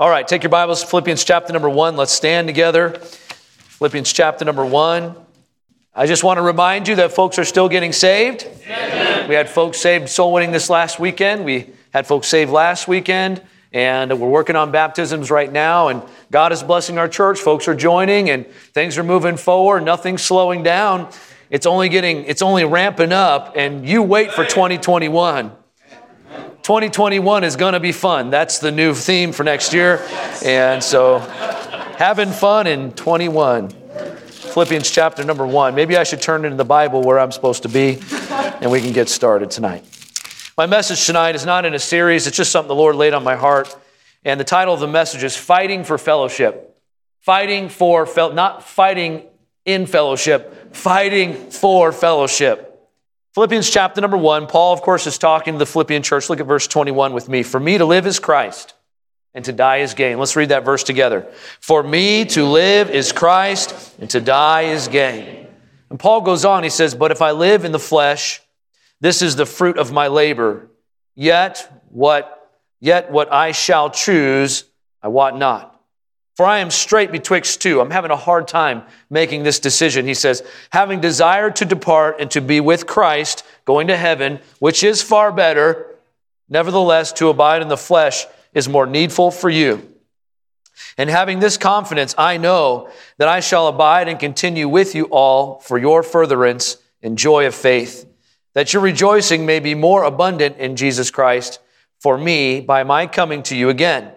All right, take your Bibles, Philippians chapter number one. Let's stand together. Philippians chapter number one. I just want to remind you that folks are still getting saved. Amen. We had folks saved soul winning this last weekend. We had folks saved last weekend, and we're working on baptisms right now. And God is blessing our church. Folks are joining, and things are moving forward. Nothing's slowing down. It's only getting, it's only ramping up. And you wait for 2021. 2021 is going to be fun. That's the new theme for next year. And so, having fun in 21. Philippians chapter number one. Maybe I should turn into the Bible where I'm supposed to be, and we can get started tonight. My message tonight is not in a series, it's just something the Lord laid on my heart. And the title of the message is Fighting for Fellowship. Fighting for, fel- not fighting in fellowship, fighting for fellowship. Philippians chapter number one, Paul, of course, is talking to the Philippian church. Look at verse 21 with me. For me to live is Christ, and to die is gain. Let's read that verse together. For me to live is Christ, and to die is gain. And Paul goes on, he says, But if I live in the flesh, this is the fruit of my labor. Yet what, yet what I shall choose, I wot not. For I am straight betwixt two. I'm having a hard time making this decision. He says, having desired to depart and to be with Christ, going to heaven, which is far better, nevertheless, to abide in the flesh is more needful for you. And having this confidence, I know that I shall abide and continue with you all for your furtherance and joy of faith, that your rejoicing may be more abundant in Jesus Christ for me by my coming to you again.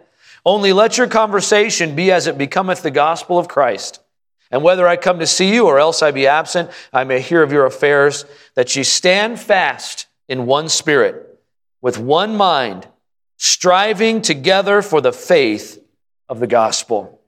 Only let your conversation be as it becometh the gospel of Christ. And whether I come to see you or else I be absent, I may hear of your affairs, that ye stand fast in one spirit, with one mind, striving together for the faith of the gospel.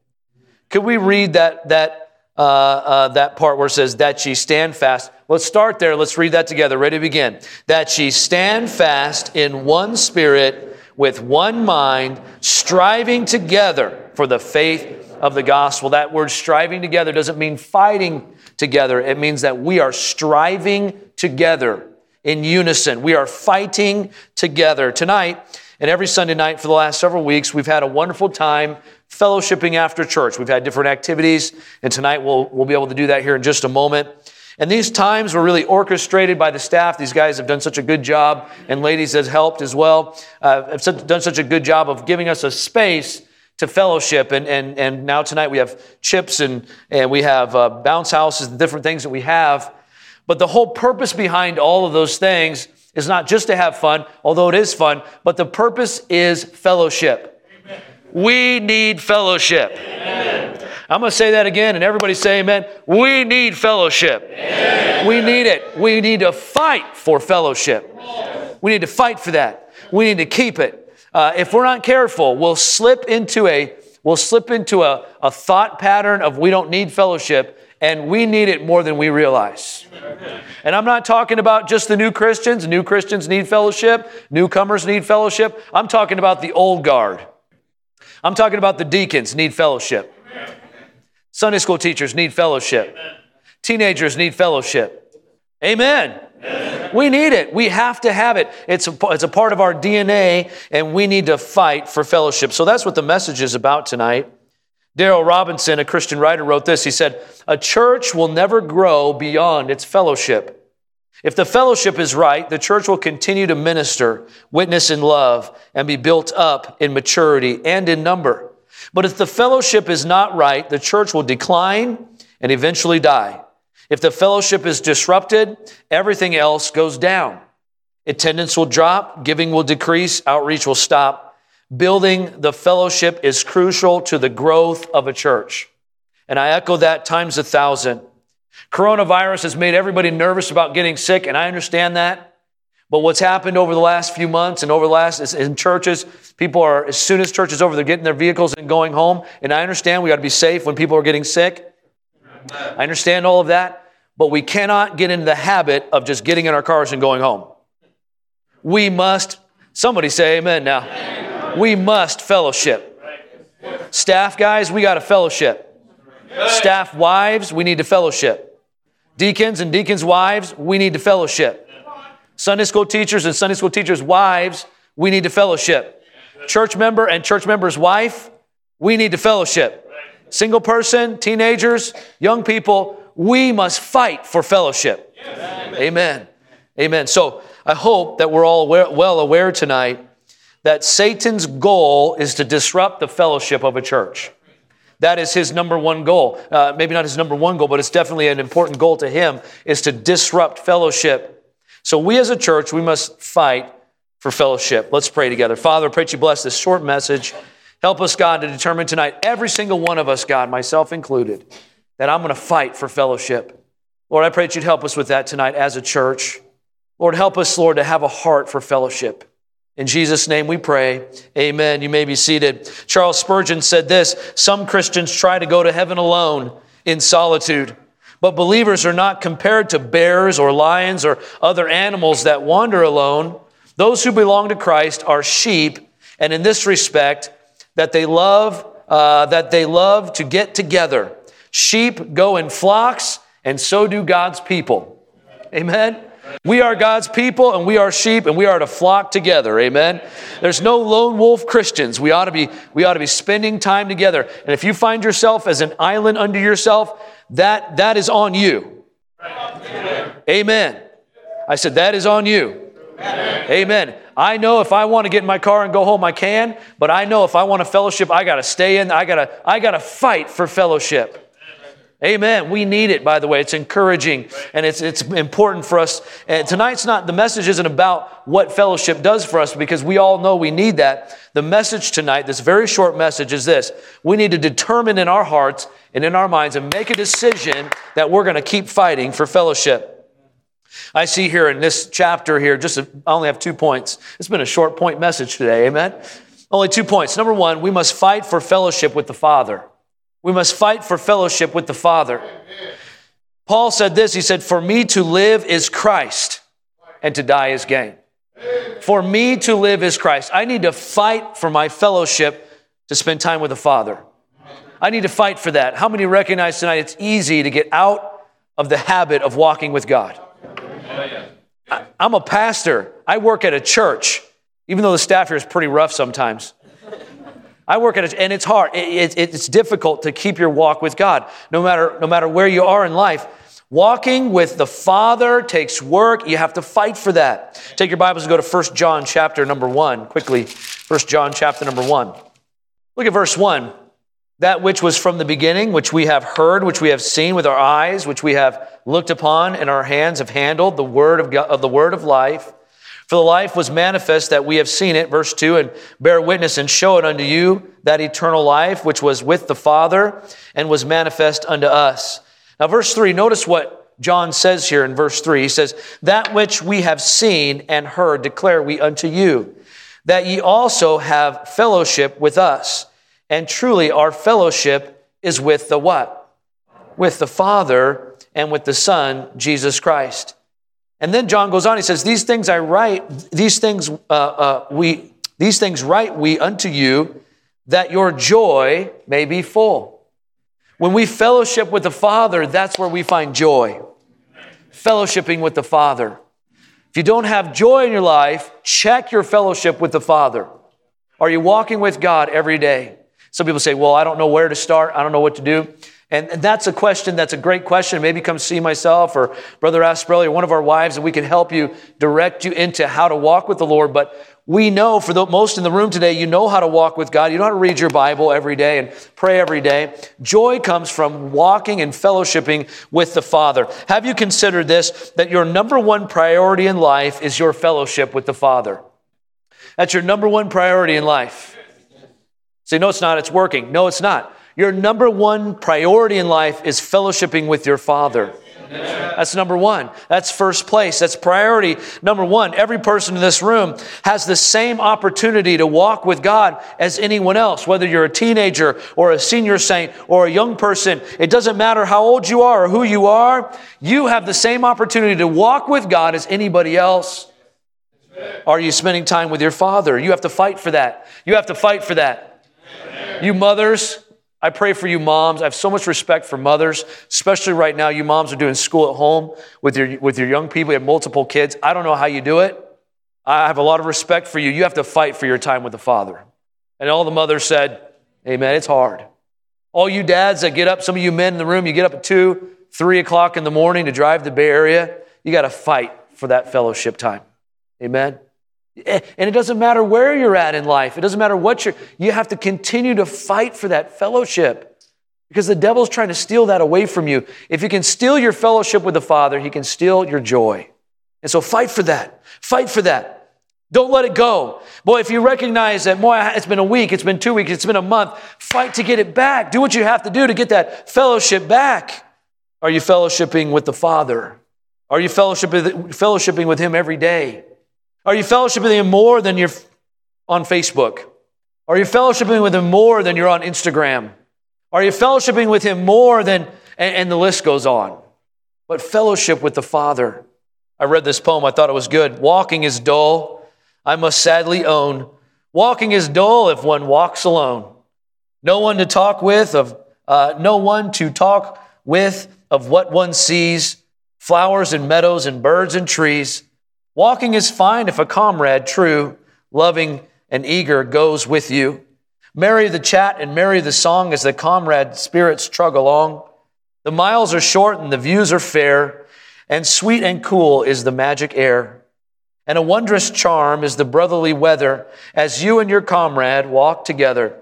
Could we read that, that, uh, uh, that part where it says, that ye stand fast? Let's start there. Let's read that together. Ready to begin. That ye stand fast in one spirit, with one mind, striving together for the faith of the gospel. That word striving together doesn't mean fighting together, it means that we are striving together in unison. We are fighting together. Tonight, and every Sunday night for the last several weeks, we've had a wonderful time fellowshipping after church. We've had different activities, and tonight we'll, we'll be able to do that here in just a moment. And these times were really orchestrated by the staff. These guys have done such a good job, and ladies have helped as well, uh, have done such a good job of giving us a space to fellowship. And, and, and now tonight we have chips and, and we have uh, bounce houses and different things that we have. But the whole purpose behind all of those things is not just to have fun, although it is fun, but the purpose is fellowship. Amen. We need fellowship. Amen. I'm going to say that again, and everybody say amen. We need fellowship. Amen. We need it. We need to fight for fellowship. We need to fight for that. We need to keep it. Uh, if we're not careful, we'll slip into a we'll slip into a, a thought pattern of we don't need fellowship, and we need it more than we realize. And I'm not talking about just the new Christians. New Christians need fellowship. Newcomers need fellowship. I'm talking about the old guard. I'm talking about the deacons need fellowship. Sunday school teachers need fellowship. Amen. Teenagers need fellowship. Amen. Amen. We need it. We have to have it. It's a, it's a part of our DNA, and we need to fight for fellowship. So that's what the message is about tonight. Daryl Robinson, a Christian writer, wrote this. He said, A church will never grow beyond its fellowship. If the fellowship is right, the church will continue to minister, witness in love, and be built up in maturity and in number. But if the fellowship is not right, the church will decline and eventually die. If the fellowship is disrupted, everything else goes down. Attendance will drop, giving will decrease, outreach will stop. Building the fellowship is crucial to the growth of a church. And I echo that times a thousand. Coronavirus has made everybody nervous about getting sick, and I understand that. But what's happened over the last few months and over the last is in churches, people are, as soon as church is over, they're getting their vehicles and going home. And I understand we got to be safe when people are getting sick. I understand all of that. But we cannot get into the habit of just getting in our cars and going home. We must, somebody say amen now. We must fellowship. Staff guys, we got a fellowship. Staff wives, we need to fellowship. Deacons and deacons' wives, we need to fellowship. Sunday school teachers and Sunday school teachers' wives, we need to fellowship. Church member and church member's wife, We need to fellowship. Single person, teenagers, young people, we must fight for fellowship. Amen. Amen. So I hope that we're all well aware tonight that Satan's goal is to disrupt the fellowship of a church. That is his number one goal. Uh, maybe not his number one goal, but it's definitely an important goal to him is to disrupt fellowship. So we as a church, we must fight for fellowship. Let's pray together. Father, I pray that you bless this short message. Help us, God, to determine tonight, every single one of us, God, myself included, that I'm going to fight for fellowship. Lord, I pray that you'd help us with that tonight as a church. Lord, help us, Lord, to have a heart for fellowship. In Jesus' name we pray. Amen. You may be seated. Charles Spurgeon said this Some Christians try to go to heaven alone in solitude, but believers are not compared to bears or lions or other animals that wander alone. Those who belong to Christ are sheep, and in this respect, that they love, uh, that they love to get together. Sheep go in flocks, and so do God's people. Amen. We are God's people and we are sheep and we are to flock together. Amen. There's no lone wolf Christians. We ought to be, we ought to be spending time together. And if you find yourself as an island unto yourself, that, that is on you. Amen. I said, that is on you. Amen. I know if I want to get in my car and go home, I can, but I know if I want a fellowship, I got to stay in. I got to I got to fight for fellowship. Amen. We need it, by the way. It's encouraging and it's, it's important for us. And tonight's not, the message isn't about what fellowship does for us because we all know we need that. The message tonight, this very short message, is this we need to determine in our hearts and in our minds and make a decision that we're going to keep fighting for fellowship. I see here in this chapter here, just a, I only have two points. It's been a short point message today, amen? Only two points. Number one, we must fight for fellowship with the Father. We must fight for fellowship with the Father. Paul said this He said, For me to live is Christ, and to die is gain. For me to live is Christ. I need to fight for my fellowship to spend time with the Father. I need to fight for that. How many recognize tonight it's easy to get out of the habit of walking with God? I, am a pastor. I work at a church, even though the staff here is pretty rough sometimes. I work at it, and it's hard. It, it, it's difficult to keep your walk with God, no matter, no matter where you are in life. Walking with the Father takes work. You have to fight for that. Take your Bibles and go to 1 John chapter number 1, quickly. 1 John chapter number 1. Look at verse 1. That which was from the beginning, which we have heard, which we have seen with our eyes, which we have looked upon, and our hands have handled, the word of, God, of the word of life. For the life was manifest that we have seen it, verse 2, and bear witness and show it unto you, that eternal life which was with the Father and was manifest unto us. Now, verse 3, notice what John says here in verse 3. He says, That which we have seen and heard declare we unto you, that ye also have fellowship with us. And truly, our fellowship is with the what? With the Father and with the Son, Jesus Christ. And then John goes on, he says, These things I write, these things uh, uh, we these things write we unto you, that your joy may be full. When we fellowship with the Father, that's where we find joy. Fellowshipping with the Father. If you don't have joy in your life, check your fellowship with the Father. Are you walking with God every day? Some people say, Well, I don't know where to start, I don't know what to do. And, that's a question that's a great question. Maybe come see myself or Brother Asprelli or one of our wives, and we can help you direct you into how to walk with the Lord. But we know for the most in the room today, you know how to walk with God. You know how to read your Bible every day and pray every day. Joy comes from walking and fellowshipping with the Father. Have you considered this that your number one priority in life is your fellowship with the Father? That's your number one priority in life. Say, no, it's not. It's working. No, it's not. Your number one priority in life is fellowshipping with your Father. That's number one. That's first place. That's priority number one. Every person in this room has the same opportunity to walk with God as anyone else, whether you're a teenager or a senior saint or a young person. It doesn't matter how old you are or who you are. You have the same opportunity to walk with God as anybody else. Are you spending time with your Father? You have to fight for that. You have to fight for that. You mothers, I pray for you moms. I have so much respect for mothers, especially right now. You moms are doing school at home with your, with your young people. You have multiple kids. I don't know how you do it. I have a lot of respect for you. You have to fight for your time with the Father. And all the mothers said, Amen. It's hard. All you dads that get up, some of you men in the room, you get up at two, three o'clock in the morning to drive the Bay Area, you got to fight for that fellowship time. Amen. Eh, and it doesn't matter where you're at in life. It doesn't matter what you're, you have to continue to fight for that fellowship because the devil's trying to steal that away from you. If he can steal your fellowship with the Father, he can steal your joy. And so fight for that. Fight for that. Don't let it go. Boy, if you recognize that, boy, it's been a week, it's been two weeks, it's been a month, fight to get it back. Do what you have to do to get that fellowship back. Are you fellowshipping with the Father? Are you fellowshipping, fellowshipping with Him every day? Are you fellowshipping with Him more than you're on Facebook? Are you fellowshipping with Him more than you're on Instagram? Are you fellowshipping with Him more than, and, and the list goes on. But fellowship with the Father. I read this poem, I thought it was good. Walking is dull I must sadly own. Walking is dull if one walks alone. No one to talk with of uh, no one to talk with of what one sees, flowers and meadows and birds and trees. Walking is fine if a comrade true, loving and eager goes with you. Merry the chat and merry the song as the comrade spirits trug along. The miles are short and the views are fair, and sweet and cool is the magic air. And a wondrous charm is the brotherly weather as you and your comrade walk together.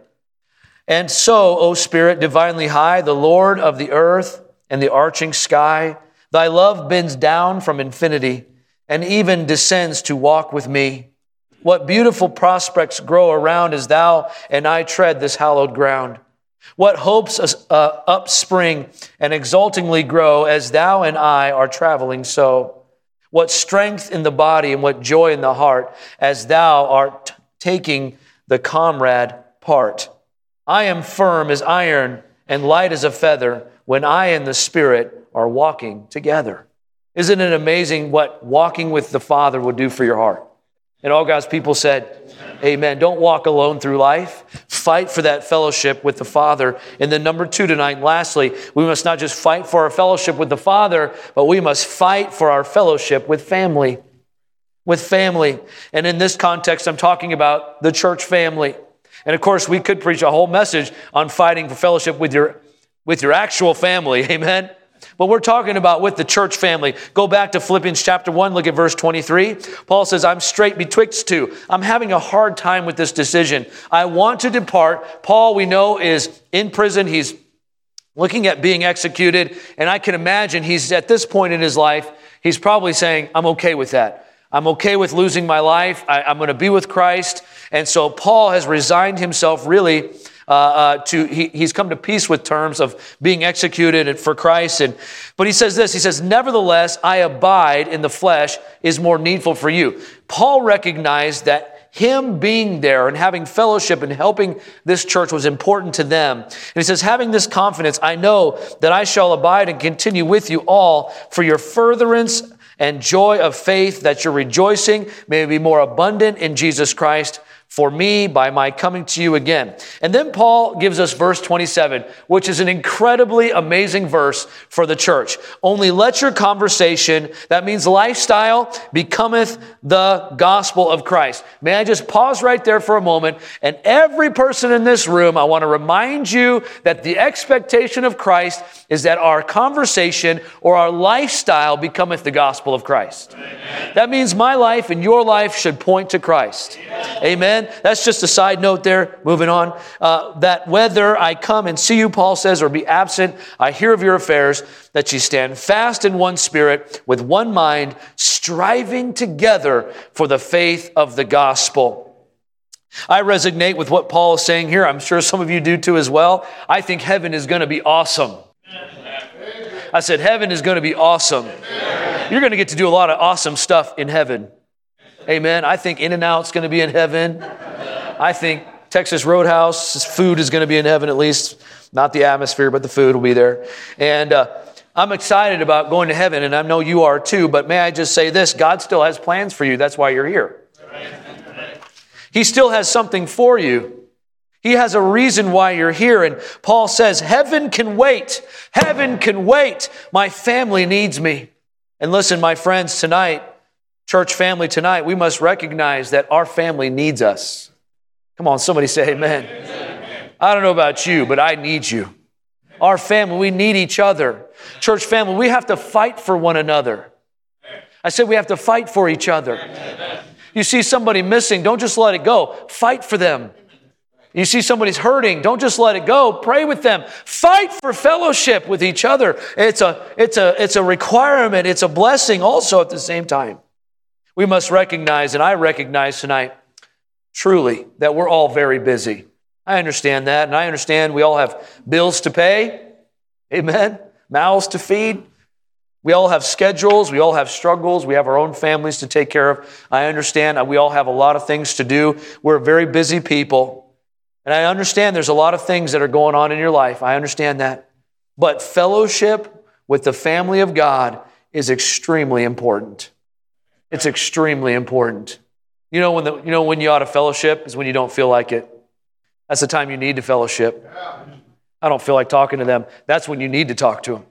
And so, O Spirit, divinely high, the Lord of the earth and the arching sky, thy love bends down from infinity and even descends to walk with me. What beautiful prospects grow around as thou and I tread this hallowed ground. What hopes uh, upspring and exultingly grow as thou and I are traveling so what strength in the body and what joy in the heart as thou art taking the comrade part. I am firm as iron and light as a feather when I and the Spirit are walking together. Isn't it amazing what walking with the Father will do for your heart? And all God's people said, Amen. Don't walk alone through life. Fight for that fellowship with the Father. And then, number two tonight, and lastly, we must not just fight for our fellowship with the Father, but we must fight for our fellowship with family. With family. And in this context, I'm talking about the church family. And of course, we could preach a whole message on fighting for fellowship with your, with your actual family. Amen. But we're talking about with the church family. Go back to Philippians chapter 1, look at verse 23. Paul says, I'm straight betwixt two. I'm having a hard time with this decision. I want to depart. Paul, we know, is in prison. He's looking at being executed. And I can imagine he's at this point in his life, he's probably saying, I'm okay with that. I'm okay with losing my life. I, am going to be with Christ. And so Paul has resigned himself really uh, uh, to he, he's come to peace with terms of being executed for Christ. And but he says this. He says, "Nevertheless, I abide in the flesh is more needful for you." Paul recognized that him being there and having fellowship and helping this church was important to them. And he says, having this confidence, I know that I shall abide and continue with you all for your furtherance and joy of faith, that your rejoicing may be more abundant in Jesus Christ for me by my coming to you again. And then Paul gives us verse 27, which is an incredibly amazing verse for the church. Only let your conversation, that means lifestyle, becometh the gospel of Christ. May I just pause right there for a moment? And every person in this room, I want to remind you that the expectation of Christ is that our conversation or our lifestyle becometh the gospel of Christ. Amen. That means my life and your life should point to Christ. Amen. Amen. Amen. That's just a side note there. Moving on. Uh, that whether I come and see you, Paul says, or be absent, I hear of your affairs, that you stand fast in one spirit, with one mind, striving together for the faith of the gospel. I resonate with what Paul is saying here. I'm sure some of you do too as well. I think heaven is going to be awesome. I said, Heaven is going to be awesome. You're going to get to do a lot of awesome stuff in heaven. Amen. I think In-N-Out's going to be in heaven. I think Texas Roadhouse food is going to be in heaven at least. Not the atmosphere, but the food will be there. And uh, I'm excited about going to heaven, and I know you are too. But may I just say this God still has plans for you. That's why you're here. He still has something for you. He has a reason why you're here. And Paul says, Heaven can wait. Heaven can wait. My family needs me. And listen, my friends, tonight, Church family, tonight we must recognize that our family needs us. Come on, somebody say amen. amen. I don't know about you, but I need you. Our family, we need each other. Church family, we have to fight for one another. I said we have to fight for each other. You see somebody missing, don't just let it go. Fight for them. You see somebody's hurting, don't just let it go. Pray with them. Fight for fellowship with each other. It's a, it's a, it's a requirement, it's a blessing also at the same time. We must recognize, and I recognize tonight, truly, that we're all very busy. I understand that, and I understand we all have bills to pay. Amen. Mouths to feed. We all have schedules. We all have struggles. We have our own families to take care of. I understand we all have a lot of things to do. We're very busy people. And I understand there's a lot of things that are going on in your life. I understand that. But fellowship with the family of God is extremely important. It's extremely important. You know when the, you know when you ought to fellowship is when you don't feel like it. That's the time you need to fellowship. I don't feel like talking to them. That's when you need to talk to them.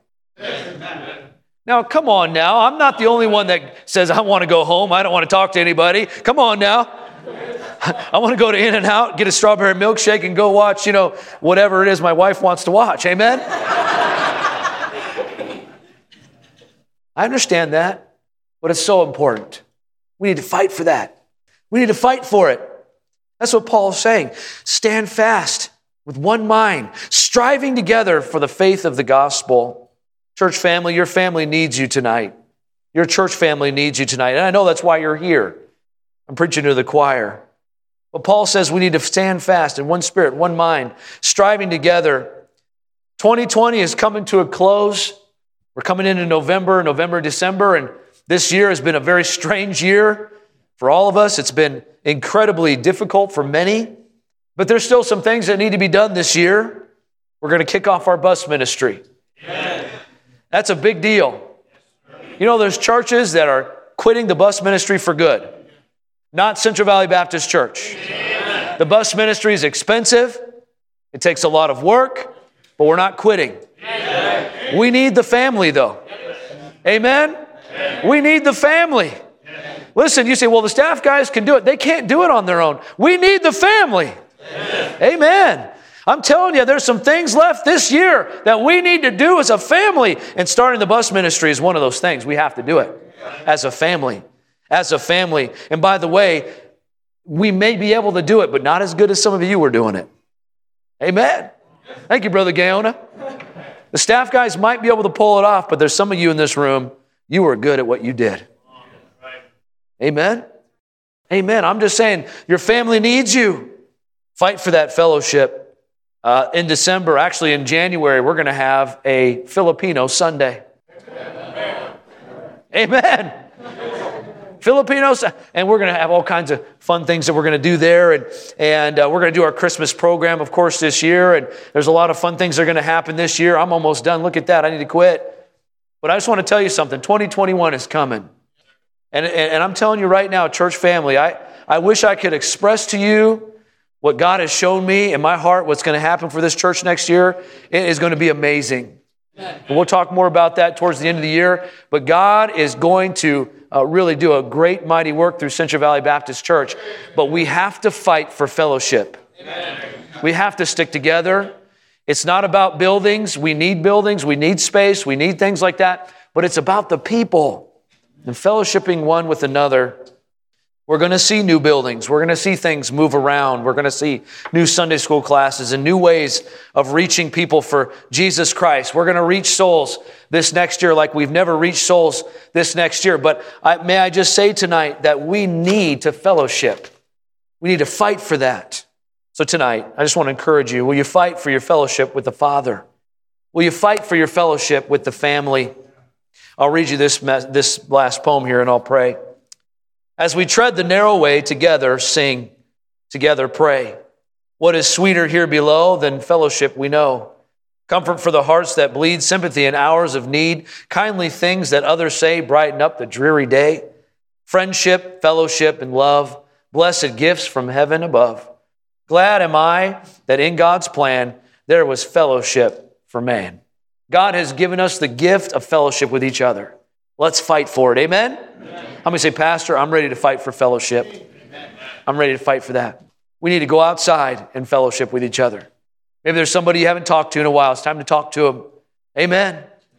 Now, come on now. I'm not the only one that says I want to go home. I don't want to talk to anybody. Come on now. I want to go to In-N-Out, get a strawberry milkshake, and go watch, you know, whatever it is my wife wants to watch. Amen? I understand that, but it's so important. We need to fight for that. We need to fight for it. That's what Paul is saying. Stand fast with one mind, striving together for the faith of the gospel. Church family, your family needs you tonight. Your church family needs you tonight. And I know that's why you're here. I'm preaching to the choir. But Paul says we need to stand fast in one spirit, one mind, striving together. 2020 is coming to a close. We're coming into November, November, December, and this year has been a very strange year for all of us. It's been incredibly difficult for many, but there's still some things that need to be done this year. We're going to kick off our bus ministry. That's a big deal. You know, there's churches that are quitting the bus ministry for good. Not Central Valley Baptist Church. The bus ministry is expensive, it takes a lot of work, but we're not quitting. We need the family, though. Amen? We need the family. Listen, you say, well, the staff guys can do it. They can't do it on their own. We need the family. Amen. I'm telling you, there's some things left this year that we need to do as a family. And starting the bus ministry is one of those things. We have to do it as a family as a family. And by the way, we may be able to do it, but not as good as some of you were doing it. Amen. Thank you, Brother Gaona. The staff guys might be able to pull it off, but there's some of you in this room, you were good at what you did. Amen. Amen. I'm just saying, your family needs you. Fight for that fellowship. Uh, in December, actually in January, we're going to have a Filipino Sunday. Amen. Filipinos, and we're going to have all kinds of fun things that we're going to do there. And, and uh, we're going to do our Christmas program, of course, this year. And there's a lot of fun things that are going to happen this year. I'm almost done. Look at that. I need to quit. But I just want to tell you something 2021 is coming. And, and, and I'm telling you right now, church family, I, I wish I could express to you what God has shown me in my heart, what's going to happen for this church next year. It is going to be amazing. And we'll talk more about that towards the end of the year. But God is going to uh, really do a great, mighty work through Central Valley Baptist Church. But we have to fight for fellowship. Amen. We have to stick together. It's not about buildings. We need buildings, we need space, we need things like that. But it's about the people and fellowshipping one with another we're going to see new buildings. We're going to see things move around. We're going to see new Sunday school classes and new ways of reaching people for Jesus Christ. We're going to reach souls this next year like we've never reached souls this next year. But I, may I just say tonight that we need to fellowship. We need to fight for that. So tonight, I just want to encourage you will you fight for your fellowship with the Father? Will you fight for your fellowship with the family? I'll read you this, this last poem here and I'll pray. As we tread the narrow way together, sing, together pray. What is sweeter here below than fellowship we know? Comfort for the hearts that bleed, sympathy in hours of need, kindly things that others say brighten up the dreary day. Friendship, fellowship, and love, blessed gifts from heaven above. Glad am I that in God's plan there was fellowship for man. God has given us the gift of fellowship with each other. Let's fight for it. Amen? Amen. gonna say, Pastor, I'm ready to fight for fellowship? Amen. I'm ready to fight for that. We need to go outside and fellowship with each other. Maybe there's somebody you haven't talked to in a while. It's time to talk to them. Amen.